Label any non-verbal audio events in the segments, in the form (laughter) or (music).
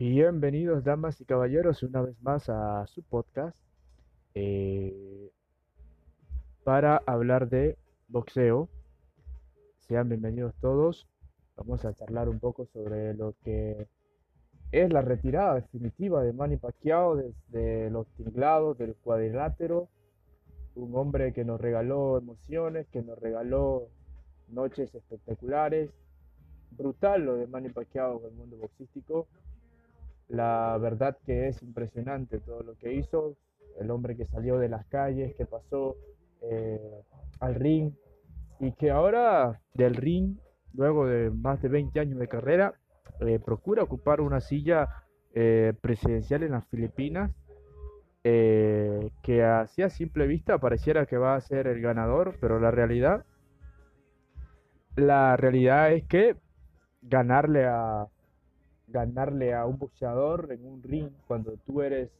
Bienvenidos, damas y caballeros, una vez más a su podcast eh, para hablar de boxeo. Sean bienvenidos todos. Vamos a charlar un poco sobre lo que es la retirada definitiva de Manny Pacquiao desde los tinglados del cuadrilátero. Un hombre que nos regaló emociones, que nos regaló noches espectaculares. Brutal lo de Manny Pacquiao en el mundo boxístico la verdad que es impresionante todo lo que hizo, el hombre que salió de las calles, que pasó eh, al ring y que ahora del ring, luego de más de 20 años de carrera, eh, procura ocupar una silla eh, presidencial en las Filipinas, que así a simple vista pareciera que va a ser el ganador, pero la realidad, la realidad es que ganarle a ganarle a un boxeador en un ring cuando tú eres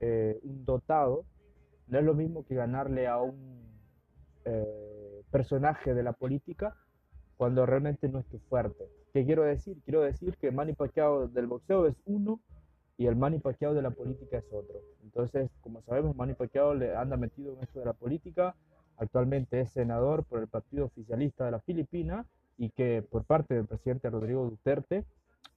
eh, un dotado no es lo mismo que ganarle a un eh, personaje de la política cuando realmente no es tu fuerte. ¿Qué quiero decir? Quiero decir que Manny Pacquiao del boxeo es uno y el Manny Pacquiao de la política es otro. Entonces, como sabemos, Manny Pacquiao le anda metido en esto de la política. Actualmente es senador por el Partido Oficialista de la Filipina y que por parte del presidente Rodrigo Duterte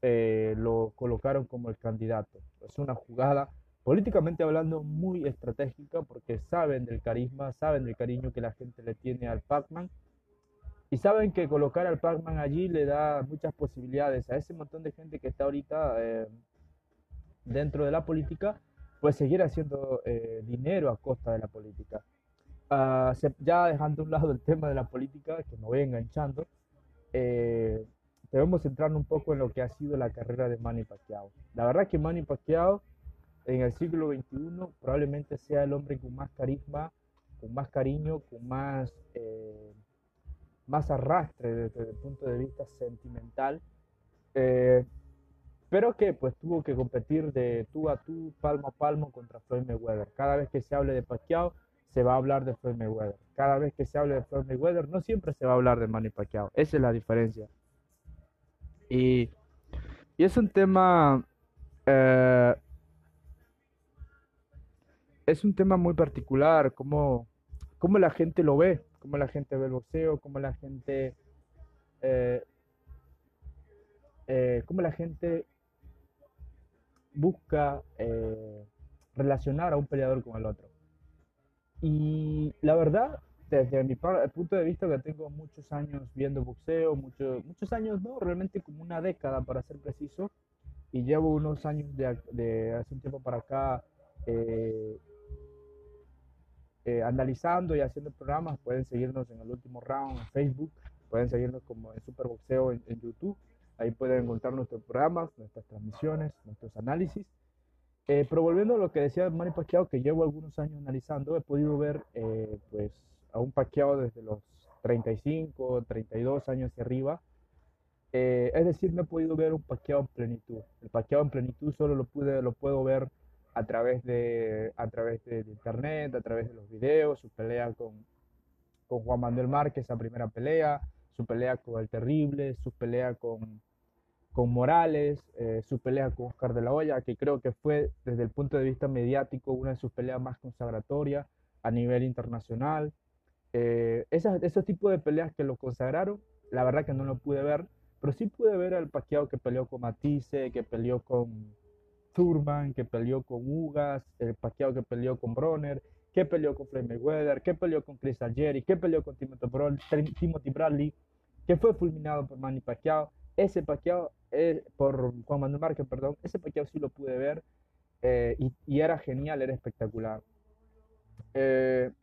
eh, lo colocaron como el candidato. Es una jugada políticamente hablando muy estratégica porque saben del carisma, saben del cariño que la gente le tiene al Pac-Man y saben que colocar al Pac-Man allí le da muchas posibilidades a ese montón de gente que está ahorita eh, dentro de la política, pues seguir haciendo eh, dinero a costa de la política. Ah, ya dejando a un lado el tema de la política, que me voy enganchando, eh, debemos centrarnos un poco en lo que ha sido la carrera de Manny Pacquiao. La verdad que Manny Pacquiao en el siglo XXI probablemente sea el hombre con más carisma, con más cariño, con más, eh, más arrastre desde el punto de vista sentimental, eh, pero que pues tuvo que competir de tú a tú, palmo a palmo contra Floyd Mayweather. Cada vez que se hable de Pacquiao, se va a hablar de Floyd Mayweather. Cada vez que se hable de Floyd Mayweather, no siempre se va a hablar de Manny Pacquiao. Esa es la diferencia. Y, es un tema, eh, es un tema muy particular, cómo, cómo, la gente lo ve, cómo la gente ve el boxeo, cómo la gente, eh, eh, cómo la gente busca relacionar a un peleador con el otro. Y la verdad, desde mi punto de vista que tengo muchos años viendo boxeo, muchos muchos años no, realmente como una década para ser preciso, y llevo unos años de, hace un tiempo para acá eh, eh, analizando y haciendo programas, pueden seguirnos en el último round en Facebook, pueden seguirnos como en Superboxeo en, en YouTube, ahí pueden encontrar nuestros programas, nuestras transmisiones, nuestros análisis. Eh, pero volviendo a lo que decía Manny Pacquiao, que llevo algunos años analizando, he podido ver pues a un paqueado desde los 35, 32 años hacia arriba. Eh, es decir, no he podido ver un paqueado en plenitud. El paqueado en plenitud solo lo, pude, lo puedo ver a través, de, a través de, internet, a través de los videos, su pelea con, con Juan Manuel Márquez, esa primera pelea, su pelea con El Terrible, su pelea con, con Morales, eh, su pelea con Oscar de la Hoya, que creo que fue desde el punto de vista mediático una de sus peleas más consagratorias a nivel internacional. Eh, esos tipos de peleas que lo consagraron, la verdad que no lo pude ver, pero sí pude ver al Pacquiao que peleó con Matisse, que peleó con Thurman, que peleó con Ugas, el Pacquiao que peleó con Bronner, que peleó con Floyd Mayweather, que peleó con Chris Algieri, que peleó con Timothy Bradley, que fue fulminado por Manny Pacquiao. Ese Pacquiao, eh, por Juan Manuel Márquez, perdón, ese Pacquiao sí lo pude ver eh, y, era genial, era espectacular.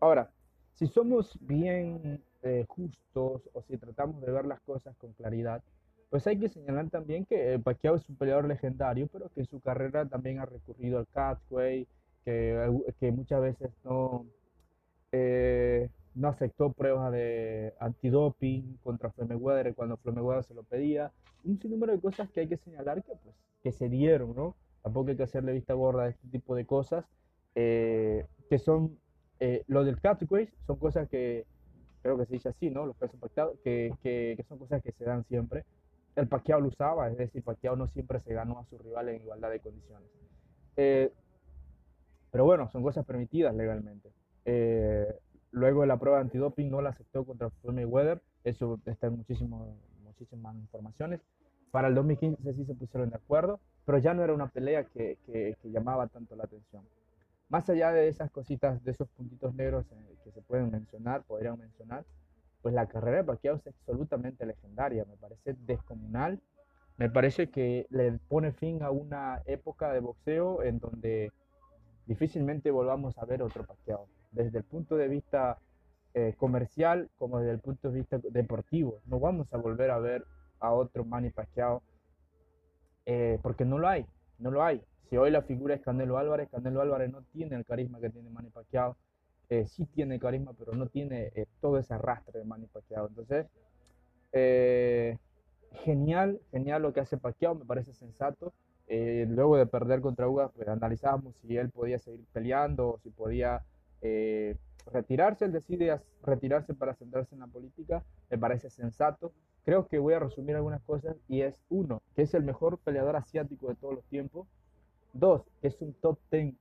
ahora, si somos bien eh, justos o si tratamos de ver las cosas con claridad, pues hay que señalar también que Pacquiao es un peleador legendario, pero que en su carrera también ha recurrido al catway, que, que muchas veces no, eh, no aceptó pruebas de antidoping contra Floyd cuando Floyd se lo pedía. Un sinnúmero de cosas que hay que señalar que, pues, que se dieron, ¿no? Tampoco hay que hacerle vista gorda a este tipo de cosas, eh, que son eh, lo del catways son cosas que, creo que se dice así, ¿no? Los pesos pactados, que, que, son cosas que se dan siempre. el Pacquiao lo usaba, es decir, Pacquiao no siempre se ganó a su rival en igualdad de condiciones. Eh, pero bueno, son cosas permitidas legalmente. Eh, luego la prueba de antidoping no la aceptó contra Floyd Mayweather, eso está en muchísimas informaciones. Para el 2015 sí se pusieron de acuerdo, pero ya no era una pelea que, que, llamaba tanto la atención. Más allá de esas cositas, de esos puntitos negros eh, que se pueden mencionar, podrían mencionar, pues la carrera de Pacquiao es absolutamente legendaria, me parece descomunal, me parece que le pone fin a una época de boxeo en donde difícilmente volvamos a ver otro Pacquiao, desde el punto de vista eh, comercial como desde el punto de vista deportivo. No vamos a volver a ver a otro Manny Pacquiao eh, porque no lo hay, no lo hay. Si hoy la figura es Canelo Álvarez, Canelo Álvarez no tiene el carisma que tiene Manny Pacquiao, eh, sí tiene carisma, pero no tiene todo ese arrastre de Manny Pacquiao. Entonces, genial, genial lo que hace Pacquiao, me parece sensato. luego de perder contra Ugas, pues analizábamos si él podía seguir peleando o si podía retirarse, él decide retirarse para centrarse en la política, me parece sensato. Creo que voy a resumir algunas cosas y es uno, que es el mejor peleador asiático de todos los tiempos. Dos, que es un top ten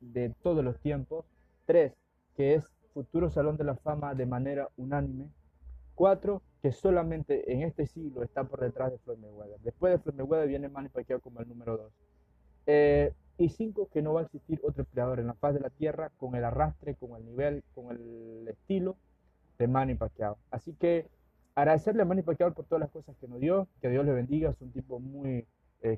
de todos los tiempos. Tres, que es futuro Salón de la Fama de manera unánime. Cuatro, que solamente en este siglo está por detrás de Floyd Mayweather. Después de Floyd Mayweather viene Manny Pacquiao como el número dos. Eh, y cinco, que no va a existir otro peleador en la faz de la tierra con el arrastre, con el nivel, con el estilo de Manny Pacquiao. Así que agradecerle a Manny Pacquiao por todas las cosas que nos dio, que Dios le bendiga, es un tipo muy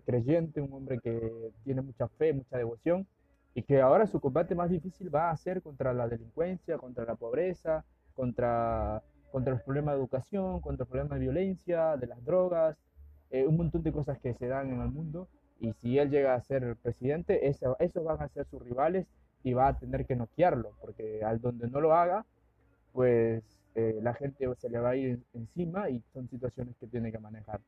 creyente, un hombre que tiene mucha fe, mucha devoción, y que ahora su combate más difícil va a ser contra la delincuencia, contra la pobreza, contra, contra los problemas de educación, contra los problemas de violencia, de las drogas, eh, un montón de cosas que se dan en el mundo y si él llega a ser presidente, eso, esos van a ser sus rivales y va a tener que noquearlo, porque al donde no lo haga, pues eh, la gente se le va a ir encima y son situaciones que tiene que manejar.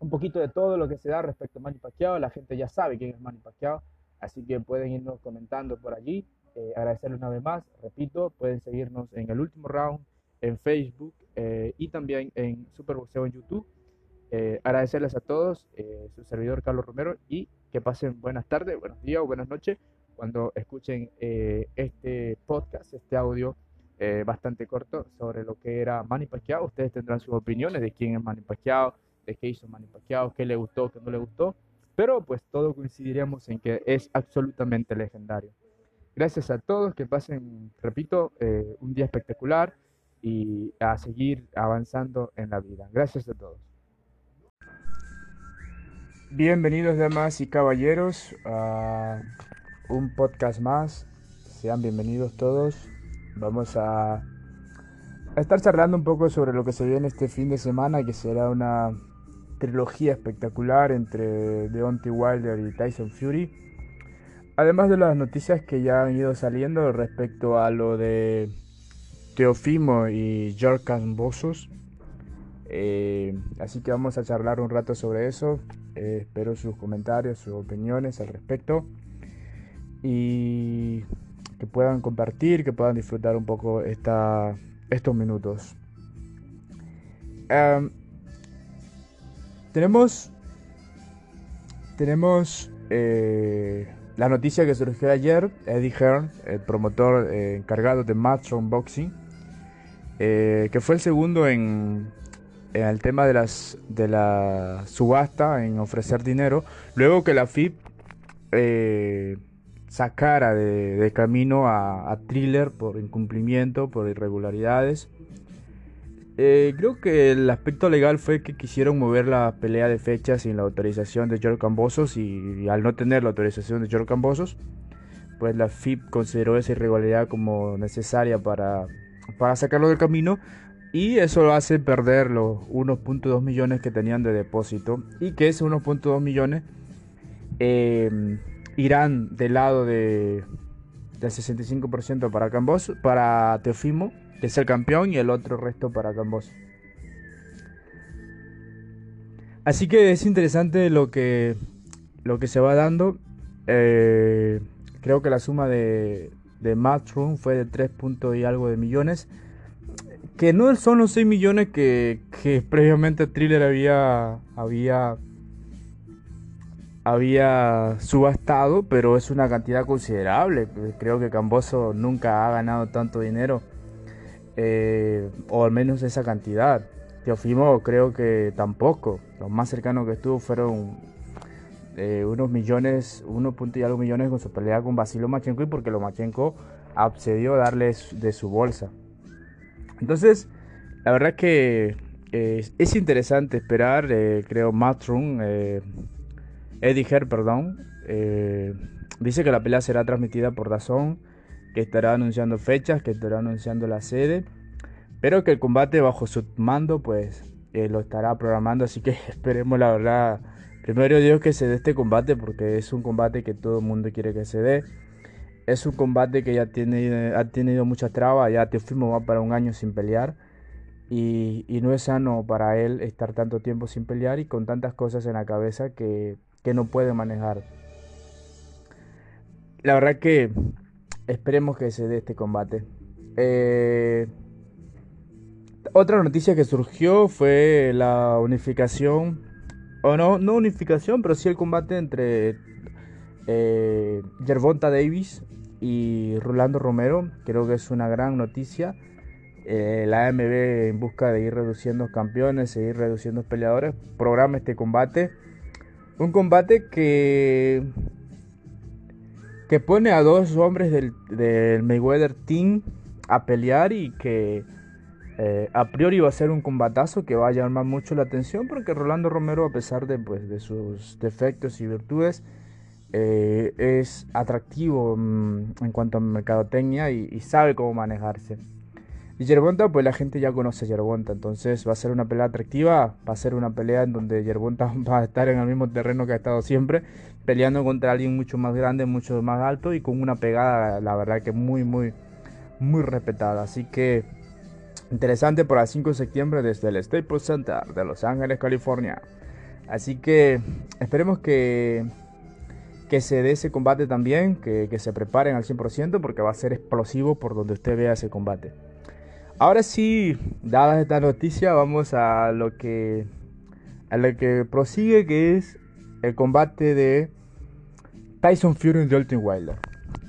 Un poquito de todo lo que se da respecto a Manny Pacquiao, la gente ya sabe quién es Manny Pacquiao, así que pueden irnos comentando por allí. Eh, agradecerle una vez más, repito, pueden seguirnos en el último round en Facebook eh, y también en Superboxeo en YouTube. Eh, agradecerles a todos, eh, su servidor Carlos Romero, y que pasen buenas tardes, buenos días o buenas noches cuando escuchen este podcast, este audio bastante corto sobre lo que era Manny Pacquiao. Ustedes tendrán sus opiniones de quién es Manny Pacquiao, de qué hizo Manny Pacquiao, qué le gustó, qué no le gustó, pero pues todos coincidiremos en que es absolutamente legendario. Gracias a todos, que pasen, repito, un día espectacular y a seguir avanzando en la vida. Gracias a todos. Bienvenidos damas y caballeros a un podcast más. Sean bienvenidos todos. Vamos a, estar charlando un poco sobre lo que se viene este fin de semana, que será una trilogía espectacular entre Deontay Wilder y Tyson Fury. Además de las noticias que ya han ido saliendo respecto a lo de Teofimo y George Cambosos. Eh, así que vamos a charlar un rato sobre eso. Eh, espero sus comentarios, sus opiniones al respecto. Y que puedan compartir, que puedan disfrutar un poco esta, estos minutos. Tenemos tenemos eh, la noticia que surgió ayer. Eddie Hearn, el promotor encargado de Matchroom Boxing, que fue el segundo en en el tema de, las, de la subasta, en ofrecer dinero, luego que la FIP eh, sacara de, camino a, Thriller por incumplimiento, por irregularidades. Eh, creo que el aspecto legal fue que quisieron mover la pelea de fecha sin la autorización de George Cambosos y, al no tener la autorización de George Cambosos, pues la FIP consideró esa irregularidad como necesaria para, para sacarlo del camino y eso lo hace perder los 1.2 millones que tenían de depósito. Y que esos 1.2 millones em, irán del lado de, del 65% para para Teofimo, es el campeón, y el otro resto para Cambos. Así que es interesante lo que, lo que se va dando. Eh, creo que la suma de, de Matchroom fue de 3 puntos y algo de millones que no son los 6 millones que, que (laughs) previamente Thriller había, había, había subastado, pero es una cantidad considerable. Creo que Camboso nunca ha ganado tanto dinero, eh, o al menos esa cantidad. Teofimo creo que tampoco. Los más cercanos que estuvo fueron eh, unos millones, unos punto y algo millones con su pelea con Basilo Machenko y porque Lomachenko accedió a darle de su bolsa. Entonces, la verdad que eh, es interesante esperar, eh, creo, Matrum, eh, Eddie Herr, perdón, dice que la pelea será transmitida por Dazón, que estará anunciando fechas, que estará anunciando la sede, pero que el combate bajo su mando, pues, lo estará programando, así que (laughs) esperemos la verdad, primero Dios que se dé este combate, porque es un combate que todo el mundo quiere que se dé es un combate que ya tiene, ha tenido muchas trabas, ya Teofimo va para un año sin pelear y, no es sano para él estar tanto tiempo sin pelear y con tantas cosas en la cabeza que, no puede manejar. La verdad que esperemos que se dé este combate. Eh, otra noticia que surgió fue la unificación, o no, no unificación, pero sí el combate entre eh, Gervonta Davis y Rolando Romero. Creo que es una gran noticia. Eh, la AMB en busca de ir reduciendo campeones, e ir reduciendo peleadores, programa este combate. Un combate que, que pone a dos hombres del, Mayweather Team a pelear y que eh, a priori va a ser un combatazo que va a llamar mucho la atención porque Rolando Romero a pesar de, pues, de sus defectos y virtudes eh, es atractivo mm, en cuanto a mercadotecnia y, sabe cómo manejarse. Y Yerbonta, pues la gente ya conoce a Yerbonta, entonces va a ser una pelea atractiva, va a ser una pelea en donde Yerbonta (laughs) va a estar en el mismo terreno que ha estado siempre, peleando contra alguien mucho más grande, mucho más alto y con una pegada, la verdad que muy, muy, muy respetada. Así que interesante para el 5 de septiembre desde el Staples Center de Los Ángeles, California. Así que esperemos que que se dé ese combate también, que, se preparen al 100% porque va a ser explosivo por donde usted vea ese combate. Ahora sí, dada esta noticia, vamos a lo que a lo que prosigue, que es el combate de Tyson Fury y Deontay Wilder.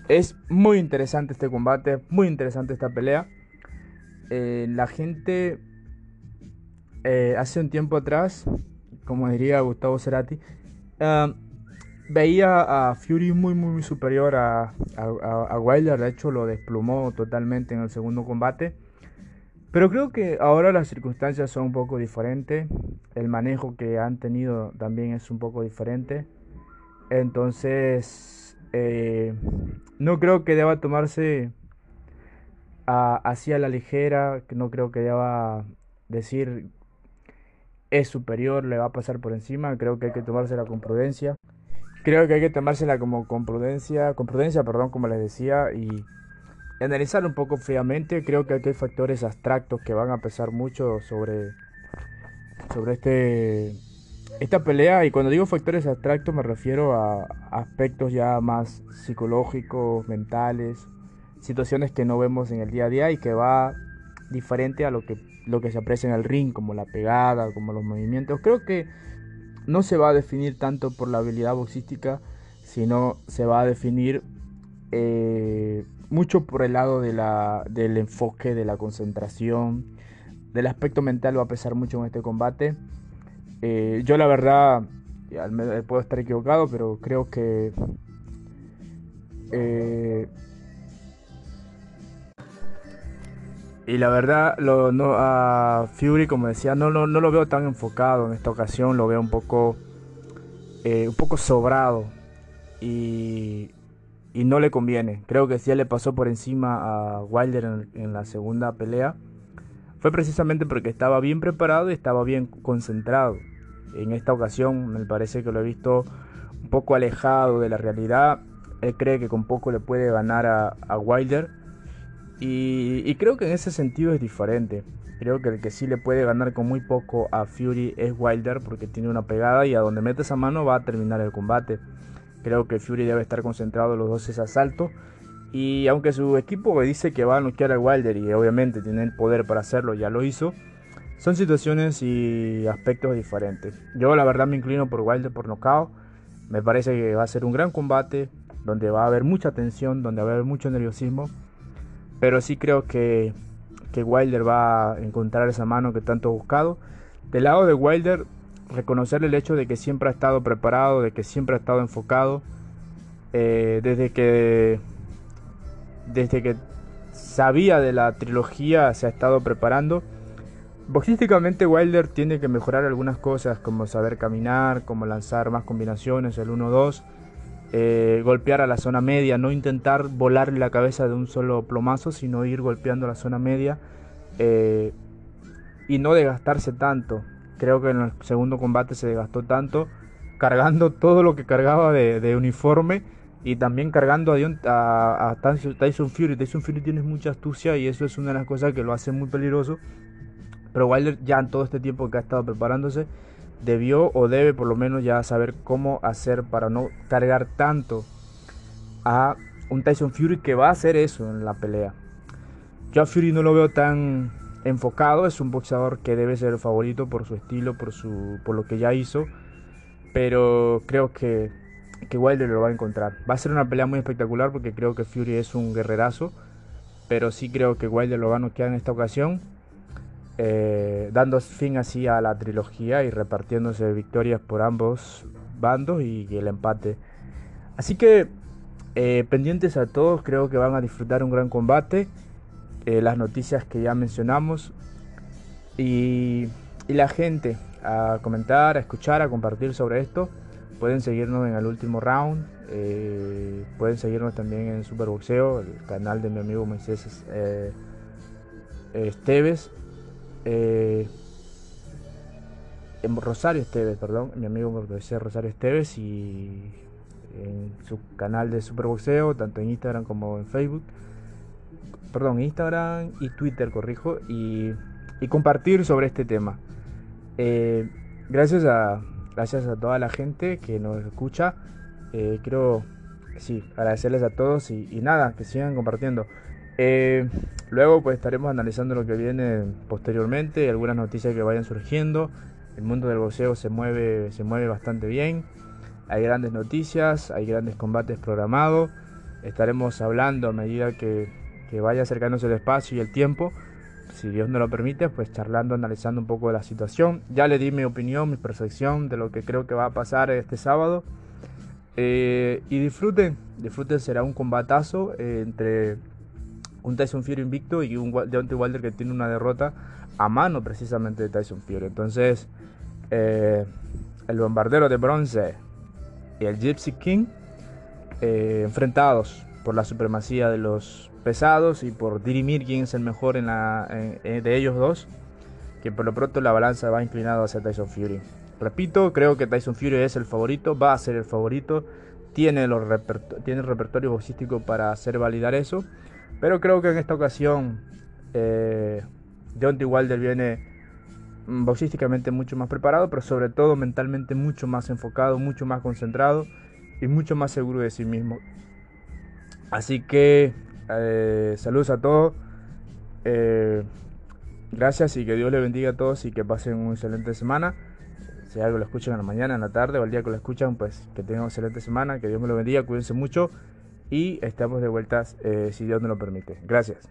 Es muy interesante este combate, muy interesante esta pelea. Eh, la gente eh, hace un tiempo atrás, como diría Gustavo Cerati, uh, veía a Fury muy, muy, superior a, a, Wilder. De hecho, lo desplumó totalmente en el segundo combate. Pero creo que ahora las circunstancias son un poco diferentes. El manejo que han tenido también es un poco diferente. Entonces, eh, no creo que deba tomarse a la ligera. No creo que deba decir es superior, le va a pasar por encima. Creo que hay que tomársela con prudencia. Creo que hay que tomársela como con prudencia, con prudencia, perdón, como les decía, y analizar un poco fríamente. Creo que aquí hay factores abstractos que van a pesar mucho sobre, sobre este, esta pelea. Y cuando digo factores abstractos me refiero a aspectos ya más psicológicos, mentales, situaciones que no vemos en el día a día y que va diferente a lo que, lo que se aprecia en el ring, como la pegada, como los movimientos. Creo que no se va a definir tanto por la habilidad boxística, sino se va a definir eh, mucho por el lado de la, del enfoque, de la concentración, del aspecto mental va a pesar mucho en este combate. Eh, yo la verdad, puedo estar equivocado, pero creo que eh, Y la verdad, a Fury, como decía, no, no, no, lo veo tan enfocado en esta ocasión, lo veo un poco, eh, un poco sobrado. Y, y, no le conviene. Creo que si él le pasó por encima a Wilder en, la segunda pelea, fue precisamente porque estaba bien preparado y estaba bien concentrado. En esta ocasión me parece que lo he visto un poco alejado de la realidad. Él cree que con poco le puede ganar a, a Wilder y, creo que en ese sentido es diferente. Creo que el que sí le puede ganar con muy poco a Fury es Wilder porque tiene una pegada y a donde mete esa mano va a terminar el combate. Creo que Fury debe estar concentrado en los dos asaltos Y aunque su equipo dice que va a noquear a Wilder y obviamente tiene el poder para hacerlo, ya lo hizo, son situaciones y aspectos diferentes. Yo la verdad me inclino por Wilder por nocaut. Me parece que va a ser un gran combate donde va a haber mucha tensión, donde va a haber mucho nerviosismo. Pero sí creo que, que Wilder va a encontrar esa mano que tanto ha buscado. Del lado de Wilder, reconocer el hecho de que siempre ha estado preparado, de que siempre ha estado enfocado. Eh, desde que desde que sabía de la trilogía se ha estado preparando. Boxísticamente Wilder tiene que mejorar algunas cosas como saber caminar, como lanzar más combinaciones, el 1-2, eh, golpear a la zona media, no intentar volarle la cabeza de un solo plomazo, sino ir golpeando la zona media eh, y no desgastarse tanto. Creo que en el segundo combate se desgastó tanto, cargando (laughs) todo lo que cargaba de uniforme y también cargando a, a, Tyson Fury. Tyson Fury tiene mucha astucia y eso es una de las cosas que lo hace muy peligroso. Pero Wilder ya en todo este tiempo que ha estado preparándose debió o debe por lo menos ya saber cómo hacer para no cargar tanto a un Tyson Fury que va a hacer eso en la pelea. Yo a Fury no lo veo tan enfocado, es un boxeador que debe ser el favorito por su estilo, por, su, por lo que ya hizo, pero creo que que Wilder lo va a encontrar. Va a ser una pelea muy espectacular porque creo que Fury es un guerrerazo, pero sí creo que Wilder lo va a noquear en esta ocasión, eh, dando fin así a la trilogía y repartiéndose victorias por ambos bandos y, el empate. Así que eh, pendientes a todos, creo que van a disfrutar un gran combate. Eh, las noticias que ya mencionamos y, la gente a comentar, a escuchar, a compartir sobre esto. Pueden seguirnos en el último round. Eh, pueden seguirnos también en Superboxeo, el canal de mi amigo Moisés eh, Esteves. Eh, en Rosario Esteves, perdón, mi amigo Moisés Rosario Esteves y en su canal de Superboxeo, tanto en Instagram como en Facebook. Perdón, Instagram y Twitter, corrijo, y, compartir sobre este tema. gracias a Gracias a toda la gente que nos escucha. Eh, quiero, sí, agradecerles a todos y, nada, que sigan compartiendo. Eh, luego pues estaremos analizando lo que viene posteriormente, algunas noticias que vayan surgiendo. El mundo del boxeo se mueve, se mueve bastante bien. Hay grandes noticias, hay grandes combates programados. Estaremos hablando a medida que, que vaya acercándose el espacio y el tiempo si Dios no lo permite, pues charlando, analizando un poco de la situación. Ya le di mi opinión, mi percepción de lo que creo que va a pasar este sábado. Eh, y disfruten, disfruten, será un combatazo eh, entre un Tyson Fury invicto y un Deontay Wilder que tiene una derrota a mano precisamente de Tyson Fury. Entonces, eh, el bombardero de bronce y el Gypsy King enfrentados por la supremacía de los pesados y por dirimir quién es el mejor en la, de ellos dos, que por lo pronto la balanza va inclinada hacia Tyson Fury. Repito, creo que Tyson Fury es el favorito, va a ser el favorito, tiene, los tiene el repertorio boxístico para hacer validar eso, pero creo que en esta ocasión eh, Wilder viene mm, boxísticamente mucho más preparado, pero sobre todo mentalmente mucho más enfocado, mucho más concentrado y mucho más seguro de sí mismo. Así que eh, saludos a todos. Eh, gracias y que Dios les bendiga a todos y que pasen una excelente semana. Si algo lo escuchan en la mañana, en la tarde o el día que lo escuchan, pues que tengan una excelente semana. Que Dios me lo bendiga, cuídense mucho y estamos de vueltas eh, si Dios nos lo permite. Gracias.